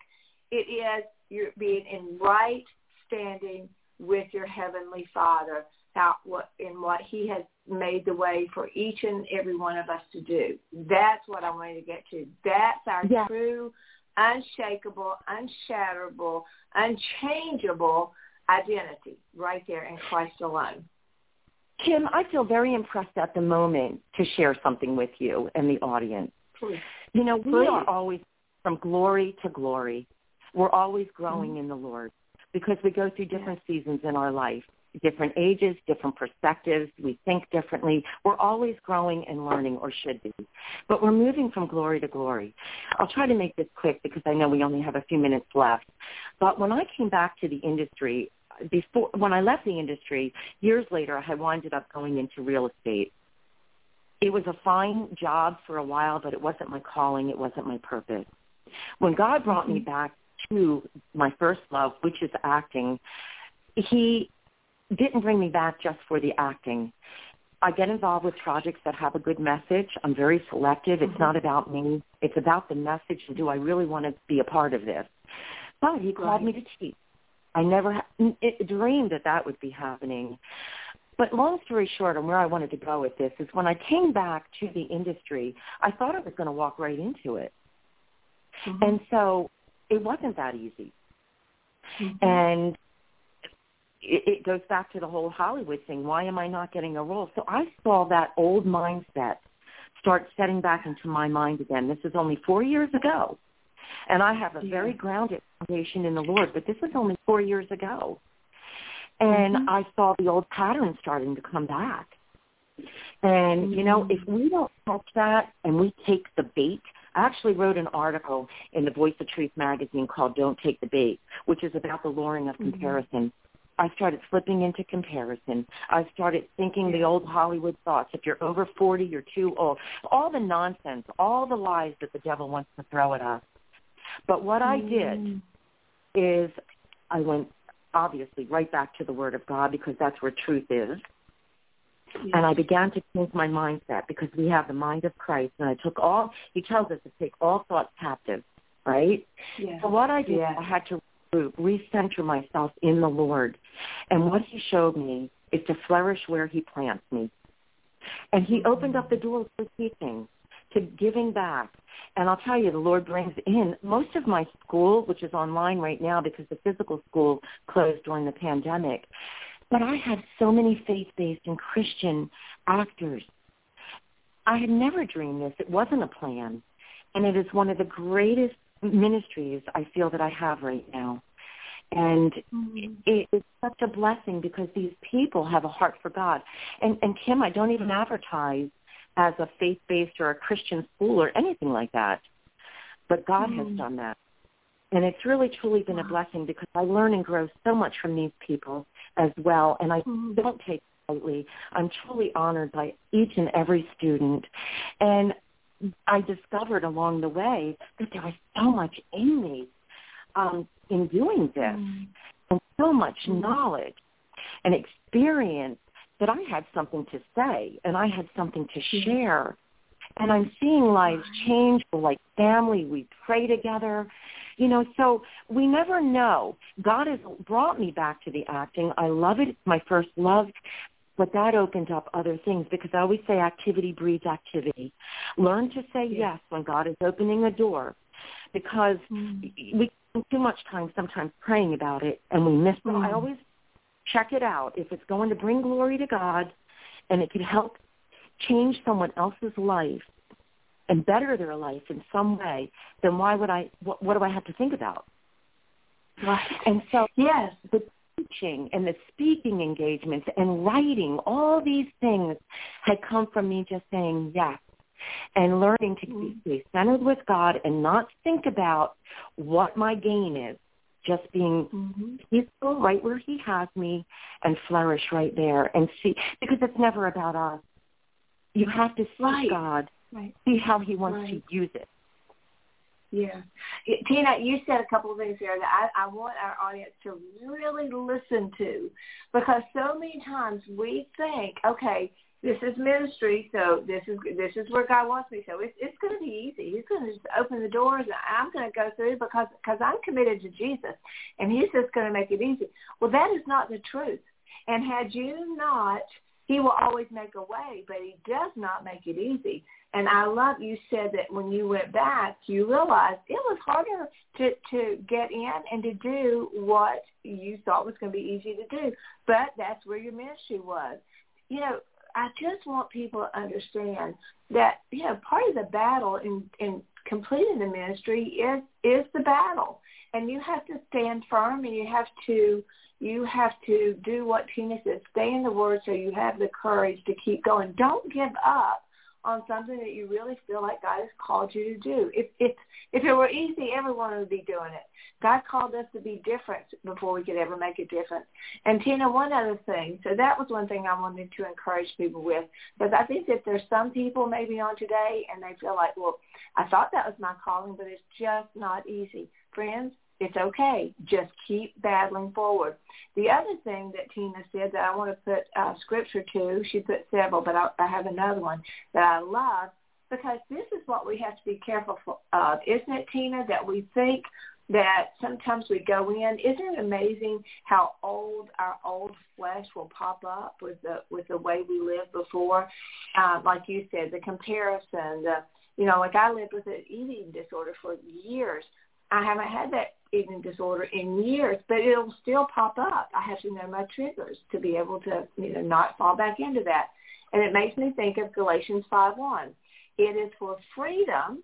It is you're being in right standing with your heavenly Father. How what in what He has made the way for each and every one of us to do. That's what I wanted to get to. That's our yeah. true, unshakable, unshatterable, unchangeable identity right there in Christ alone. Kim, I feel very impressed at the moment to share something with you and the audience. Please. You know, we Please. are always from glory to glory. We're always growing mm-hmm. in the Lord because we go through different yeah. seasons in our life, different ages, different perspectives. We think differently. We're always growing and learning or should be. But we're moving from glory to glory. I'll try to make this quick because I know we only have a few minutes left. But when I came back to the industry, before when I left the industry years later, I had winded up going into real estate. It was a fine job for a while, but it wasn't my calling. It wasn't my purpose. When God brought mm-hmm. me back to my first love, which is acting, He didn't bring me back just for the acting. I get involved with projects that have a good message. I'm very selective. It's mm-hmm. not about me. It's about the message and do I really want to be a part of this? But he called right. me to teach. I never ha- dreamed that that would be happening. But long story short, and where I wanted to go with this is when I came back to the industry, I thought I was going to walk right into it. Mm-hmm. And so it wasn't that easy. Mm-hmm. And it, it goes back to the whole Hollywood thing. Why am I not getting a role? So I saw that old mindset start setting back into my mind again. This is only four years ago. And I have a very grounded foundation in the Lord, but this was only four years ago. And mm-hmm. I saw the old patterns starting to come back. And, mm-hmm. you know, if we don't catch that and we take the bait, I actually wrote an article in the Voice of Truth magazine called Don't Take the Bait, which is about the luring of mm-hmm. comparison. I started slipping into comparison. I started thinking the old Hollywood thoughts. If you're over 40, you're too old. All the nonsense, all the lies that the devil wants to throw at us. But what I did mm. is I went obviously right back to the Word of God because that's where truth is. Yes. And I began to change my mindset because we have the mind of Christ. And I took all, he tells us to take all thoughts captive, right? Yes. So what I did, yes. I had to recenter myself in the Lord. And what he showed me is to flourish where he plants me. And he opened up the doors for teaching, to giving back, and I'll tell you, the Lord brings in most of my school, which is online right now because the physical school closed during the pandemic. But I had so many faith-based and Christian actors. I had never dreamed this. It wasn't a plan. And it is one of the greatest ministries I feel that I have right now. And mm-hmm. it is such a blessing because these people have a heart for God. And, and Kim, I don't even advertise as a faith-based or a Christian school or anything like that. But God mm. has done that. And it's really, truly been a blessing because I learn and grow so much from these people as well. And I mm. don't take it lightly. I'm truly honored by each and every student. And I discovered along the way that there was so much in me um, in doing this mm. and so much mm. knowledge and experience that I had something to say and I had something to share. and I'm seeing lives change like family. We pray together. You know, so we never know. God has brought me back to the acting. I love it. It's my first love. But that opened up other things because I always say activity breeds activity. Learn to say yes when God is opening a door because mm-hmm. we spend too much time sometimes praying about it and we miss mm-hmm. I always check it out. If it's going to bring glory to God and it can help change someone else's life and better their life in some way, then why would I, what, what do I have to think about? Right. And so, yes, the teaching and the speaking engagements and writing, all these things had come from me just saying yes and learning to mm-hmm. be centered with God and not think about what my gain is. Just being mm-hmm. peaceful right where he has me and flourish right there and see, because it's never about us. You have to see right. God, right. see how he wants right. to use it. Yeah. Tina, you said a couple of things here that I, I want our audience to really listen to because so many times we think, okay, this is ministry, so this is this is where God wants me. So it's it's going to be easy. He's going to just open the doors, and I'm going to go through because because I'm committed to Jesus, and He's just going to make it easy. Well, that is not the truth. And had you not, He will always make a way, but He does not make it easy. And I love you said that when you went back, you realized it was harder to to get in and to do what you thought was going to be easy to do. But that's where your ministry was. You know, I just want people to understand that you know part of the battle in in completing the ministry is is the battle, and you have to stand firm, and you have to you have to do what Tina said, stay in the Word, so you have the courage to keep going. Don't give up on something that you really feel like God has called you to do. If if if it were easy, everyone would be doing it. God called us to be different before we could ever make a difference. And Tina, one other thing. So that was one thing I wanted to encourage people with, because I think that there's some people maybe on today and they feel like, well, I thought that was my calling, but it's just not easy. Friends, it's okay. Just keep battling forward. The other thing that Tina said that I want to put uh, scripture to, she put several, but I, I have another one that I love because this is what we have to be careful of, isn't it, Tina? That we think that sometimes we go in. Isn't it amazing how old our old flesh will pop up with the with the way we lived before? Uh, like you said, the comparison. The you know, like I lived with an eating disorder for years. I haven't had that eating disorder in years, but it'll still pop up. I have to know my triggers to be able to, you know, not fall back into that. And it makes me think of Galatians 5.1. It is for freedom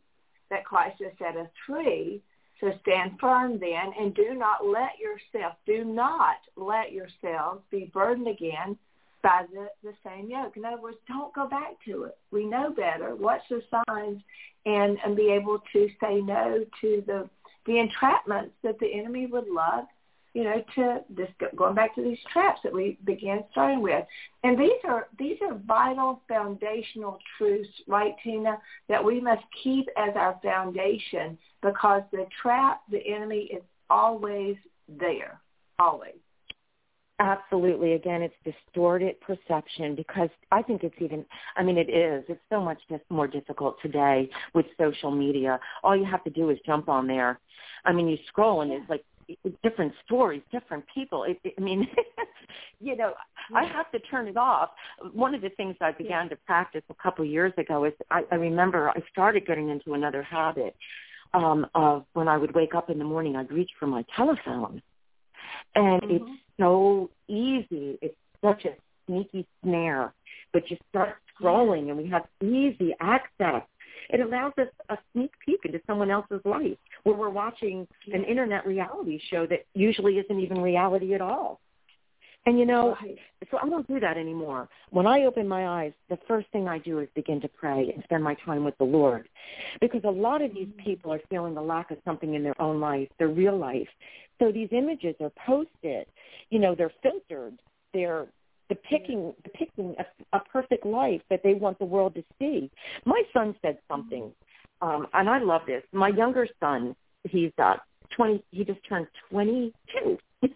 that Christ has set us free. So stand firm then and do not let yourself, do not let yourselves be burdened again by the, the same yoke. In other words, don't go back to it. We know better. Watch the signs and, and be able to say no to the the entrapments that the enemy would love, you know, to this going back to these traps that we began starting with. And these are these are vital foundational truths, right, Tina, that we must keep as our foundation because the trap, the enemy is always there. Always. Absolutely. Again, it's distorted perception because I think it's even, I mean, it is. It's so much more difficult today with social media. All you have to do is jump on there. I mean, you scroll and it's like different stories, different people. It, it, I mean, you know. I have to turn it off. One of the things I began to practice a couple of years ago is I, I remember I started getting into another habit um, of when I would wake up in the morning, I'd reach for my telephone. And mm-hmm. it's so easy. It's such a sneaky snare. But you start scrolling and we have easy access. It allows us a sneak peek into someone else's life where we're watching an internet reality show that usually isn't even reality at all. And you know, right. so I don't do that anymore. When I open my eyes, the first thing I do is begin to pray and spend my time with the Lord. Because a lot of these people are feeling the lack of something in their own life, their real life. So these images are posted, you know, they're filtered, they're depicting depicting a, a perfect life that they want the world to see. My son said something, um, and I love this. My younger son, he's uh, twenty. He just turned twenty two,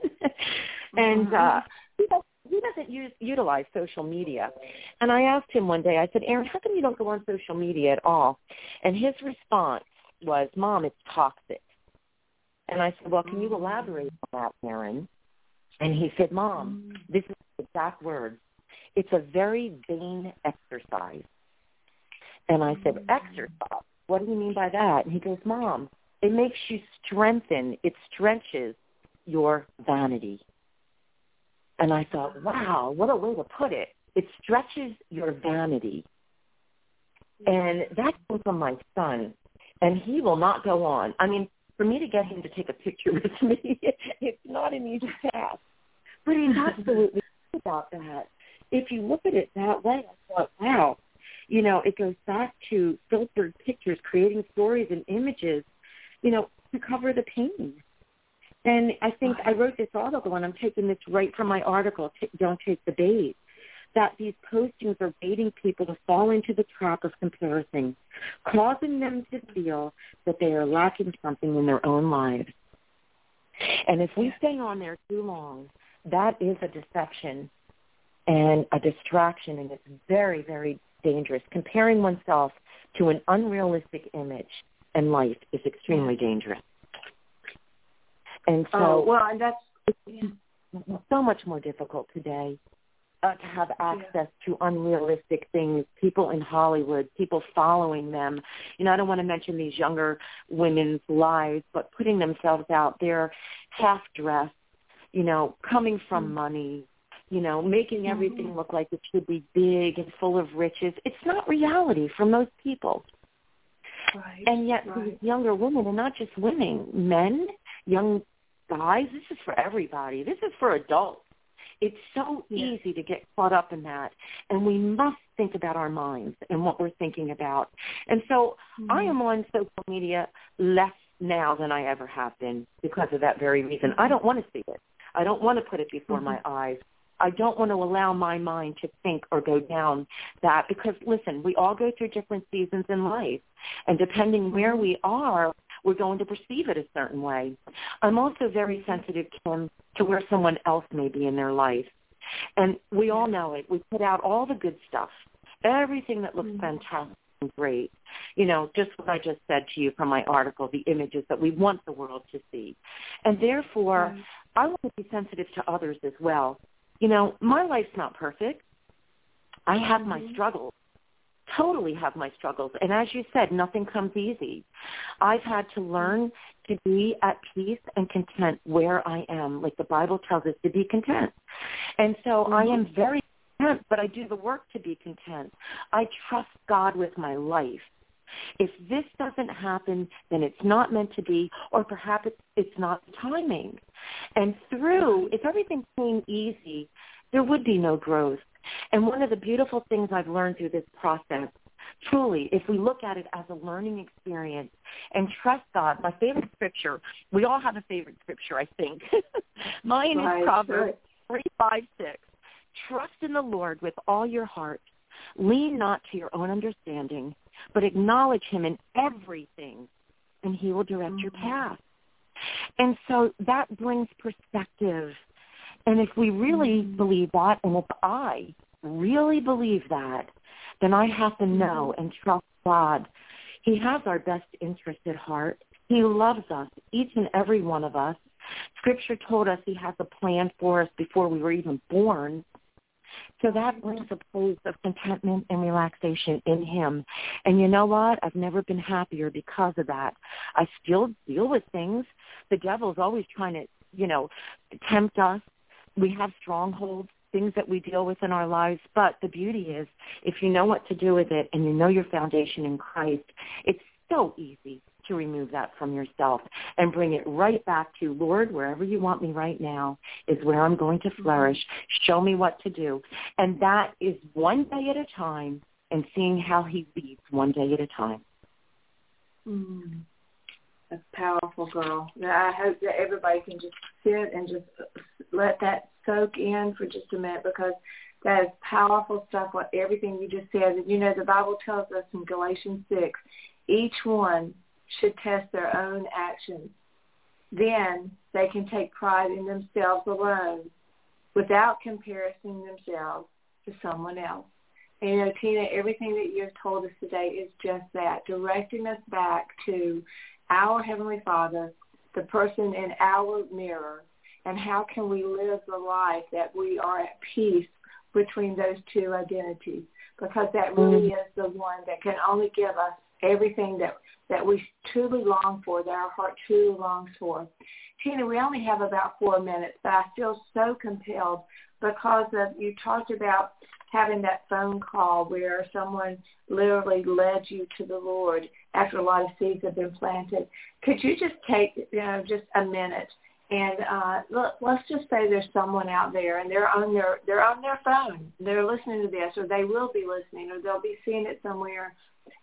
and mm-hmm. uh, he doesn't use utilize social media. And I asked him one day, I said, Aaron, how come you don't go on social media at all? And his response was, Mom, it's toxic. And I said, Well, can you mm. elaborate on that, Aaron? And he said, Mom, mm. this is the exact words. It's a very vain exercise. And I said, mm. Exercise? What do you mean by that? And he goes, Mom, it makes you strengthen, it stretches your vanity. And I thought, wow, what a way to put it. It stretches your vanity. And that came from my son. And he will not go on. I mean, for me to get him to take a picture with me, it's not an easy task. But he's absolutely about that. If you look at it that way, I thought, wow, you know, it goes back to filtered pictures, creating stories and images, you know, to cover the pain. And I think I wrote this article, and I'm taking this right from my article, Don't Take the Bait, that these postings are baiting people to fall into the trap of comparison, causing them to feel that they are lacking something in their own lives. And if we stay on there too long, that is a deception and a distraction, and it's very, very dangerous. Comparing oneself to an unrealistic image in life is extremely dangerous. And so, oh, well, and that's yeah. so much more difficult today uh, to have access yeah. to unrealistic things, people in Hollywood, people following them. You know, I don't want to mention these younger women's lives, but putting themselves out there half dressed, you know, coming from mm-hmm. money, you know, making everything mm-hmm. look like it should be big and full of riches. It's not reality for most people. Right, and yet right. these younger women, and not just women, men, young guys, this is for everybody. This is for adults. It's so yeah. easy to get caught up in that. And we must think about our minds and what we're thinking about. And so mm-hmm. I am on social media less now than I ever have been because of that very reason. I don't want to see it. I don't want to put it before mm-hmm. my eyes. I don't want to allow my mind to think or go down that because listen, we all go through different seasons in life. And depending where we are, we're going to perceive it a certain way. I'm also very sensitive, Kim, to where someone else may be in their life. And we all know it. We put out all the good stuff, everything that looks mm-hmm. fantastic and great. You know, just what I just said to you from my article, the images that we want the world to see. And therefore, mm-hmm. I want to be sensitive to others as well. You know, my life's not perfect. I have mm-hmm. my struggles totally have my struggles. And as you said, nothing comes easy. I've had to learn to be at peace and content where I am, like the Bible tells us to be content. And so mm-hmm. I am very content, but I do the work to be content. I trust God with my life. If this doesn't happen, then it's not meant to be, or perhaps it's, it's not the timing. And through, if everything came easy, there would be no growth. And one of the beautiful things I've learned through this process, truly, if we look at it as a learning experience and trust God, my favorite scripture, we all have a favorite scripture, I think. Mine right, is Proverbs three, five, six. Trust in the Lord with all your heart. Lean not to your own understanding, but acknowledge him in everything, and he will direct mm-hmm. your path. And so that brings perspective and if we really mm-hmm. believe that, and if I really believe that, then I have to know mm-hmm. and trust God. He has our best interest at heart. He loves us, each and every one of us. Scripture told us he has a plan for us before we were even born. So that brings a place of contentment and relaxation in him. And you know what? I've never been happier because of that. I still deal with things. The devil's always trying to, you know, tempt us we have strongholds, things that we deal with in our lives. But the beauty is, if you know what to do with it and you know your foundation in Christ, it's so easy to remove that from yourself and bring it right back to, Lord, wherever you want me right now is where I'm going to flourish. Show me what to do. And that is one day at a time and seeing how he leads one day at a time. Mm. That's powerful, girl. I hope that everybody can just sit and just let that soak in for just a minute because that is powerful stuff. What everything you just said. And you know, the Bible tells us in Galatians six, each one should test their own actions. Then they can take pride in themselves alone without comparing themselves to someone else. And you know, Tina, everything that you've told us today is just that, directing us back to our Heavenly Father, the person in our mirror, and how can we live the life that we are at peace between those two identities because that really mm. is the one that can only give us everything that that we truly long for, that our heart truly longs for. Tina, we only have about four minutes, but I feel so compelled because of you talked about having that phone call where someone literally led you to the Lord after a lot of seeds have been planted. Could you just take you know just a minute and uh, look, let's just say there's someone out there and they're on their they're on their phone. They're listening to this, or they will be listening, or they'll be seeing it somewhere.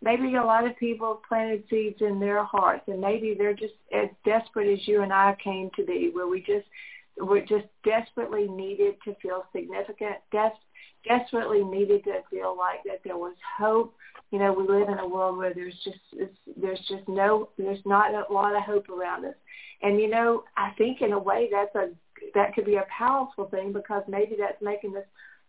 Maybe a lot of people planted seeds in their hearts, and maybe they're just as desperate as you and I came to be, where we just we're just desperately needed to feel significant, des- desperately needed to feel like that there was hope. You know, we live in a world where there's just it's, there's just no there's not a lot of hope around us and you know, I think in a way that's a that could be a powerful thing because maybe that's making us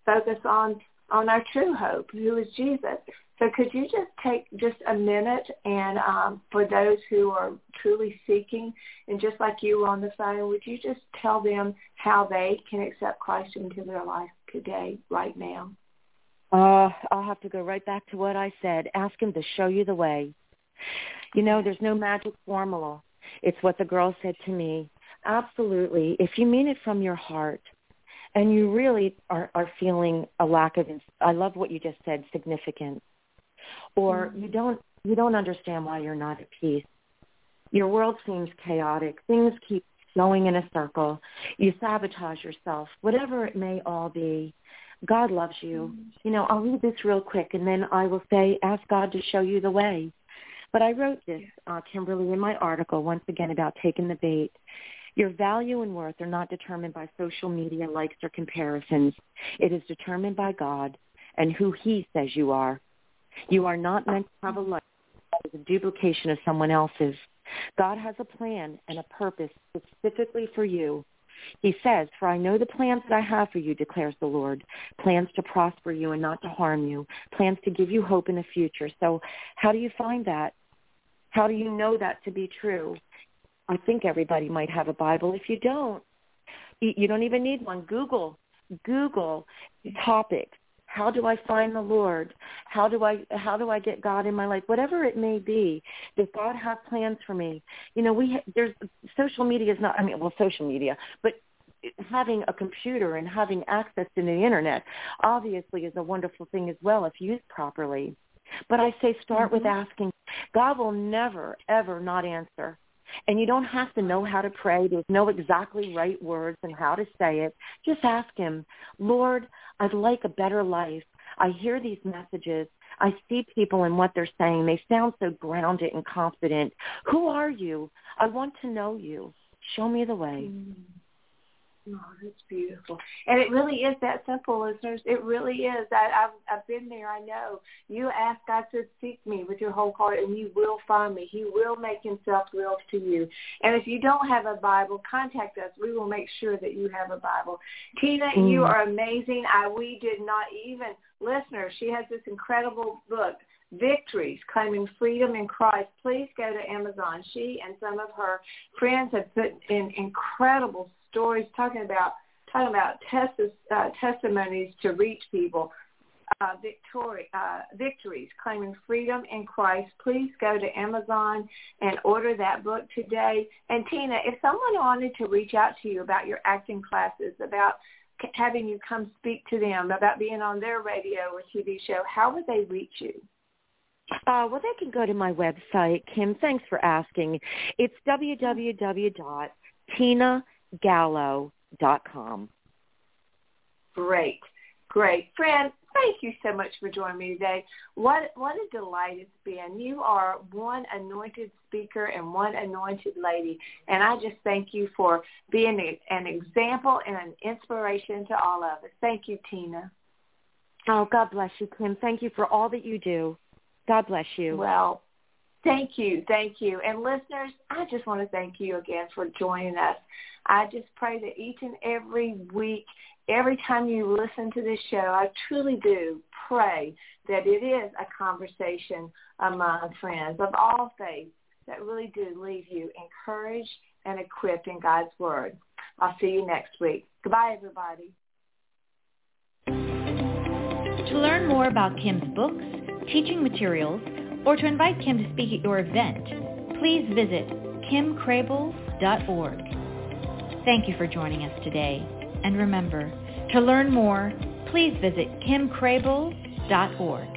focus on on our true hope, who is Jesus. So could you just take just a minute and um, for those who are truly seeking, and just like you were on the phone, would you just tell them how they can accept Christ into their life today, right now? Uh, I'll have to go right back to what I said. Ask him to show you the way. You know, there's no magic formula. It's what the girl said to me. Absolutely. If you mean it from your heart and you really are, are feeling a lack of, I love what you just said, significant, or mm-hmm. you don't, you don't understand why you're not at peace. Your world seems chaotic. Things keep going in a circle. You sabotage yourself, whatever it may all be. God loves you. Mm-hmm. You know, I'll read this real quick and then I will say, ask God to show you the way. But I wrote this, uh, Kimberly, in my article, once again, about taking the bait. Your value and worth are not determined by social media likes or comparisons. It is determined by God and who he says you are. You are not meant to have a life that is a duplication of someone else's. God has a plan and a purpose specifically for you. He says, For I know the plans that I have for you, declares the Lord, plans to prosper you and not to harm you, plans to give you hope in the future. So how do you find that? How do you know that to be true? I think everybody might have a Bible. If you don't, you don't even need one. Google, Google topics. How do I find the Lord? How do I how do I get God in my life? Whatever it may be, does God have plans for me? You know, we there's social media is not. I mean, well, social media, but having a computer and having access to the internet obviously is a wonderful thing as well if used properly. But I say start mm-hmm. with asking. God will never, ever not answer. And you don't have to know how to pray. There's no exactly right words and how to say it. Just ask him, Lord, I'd like a better life. I hear these messages. I see people and what they're saying. They sound so grounded and confident. Who are you? I want to know you. Show me the way. Mm-hmm. Oh, that's beautiful. And it really is that simple, listeners. It really is. I, I've, I've been there. I know. You ask God to seek me with your whole heart, and you will find me. He will make himself real to you. And if you don't have a Bible, contact us. We will make sure that you have a Bible. Tina, mm. you are amazing. I, we did not even, listeners, she has this incredible book, victories claiming freedom in Christ, please go to Amazon. She and some of her friends have put in incredible stories talking about talking about tes- uh, testimonies to reach people. Uh, victory, uh, victories claiming freedom in Christ. Please go to Amazon and order that book today. And Tina, if someone wanted to reach out to you about your acting classes, about having you come speak to them, about being on their radio or TV show, how would they reach you? Uh, well, they can go to my website, Kim. Thanks for asking. It's www.tina.com gallo.com. Great, great. Friend, thank you so much for joining me today. What what a delight it's been. You are one anointed speaker and one anointed lady, and I just thank you for being an example and an inspiration to all of us. Thank you, Tina. Oh, God bless you, Kim. Thank you for all that you do. God bless you. Well, Thank you. Thank you. And listeners, I just want to thank you again for joining us. I just pray that each and every week, every time you listen to this show, I truly do pray that it is a conversation among friends of all faiths that really do leave you encouraged and equipped in God's Word. I'll see you next week. Goodbye, everybody. To learn more about Kim's books, teaching materials, or to invite Kim to speak at your event, please visit kimcrabill.org. Thank you for joining us today. And remember, to learn more, please visit kimcrabill.org.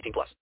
18 plus.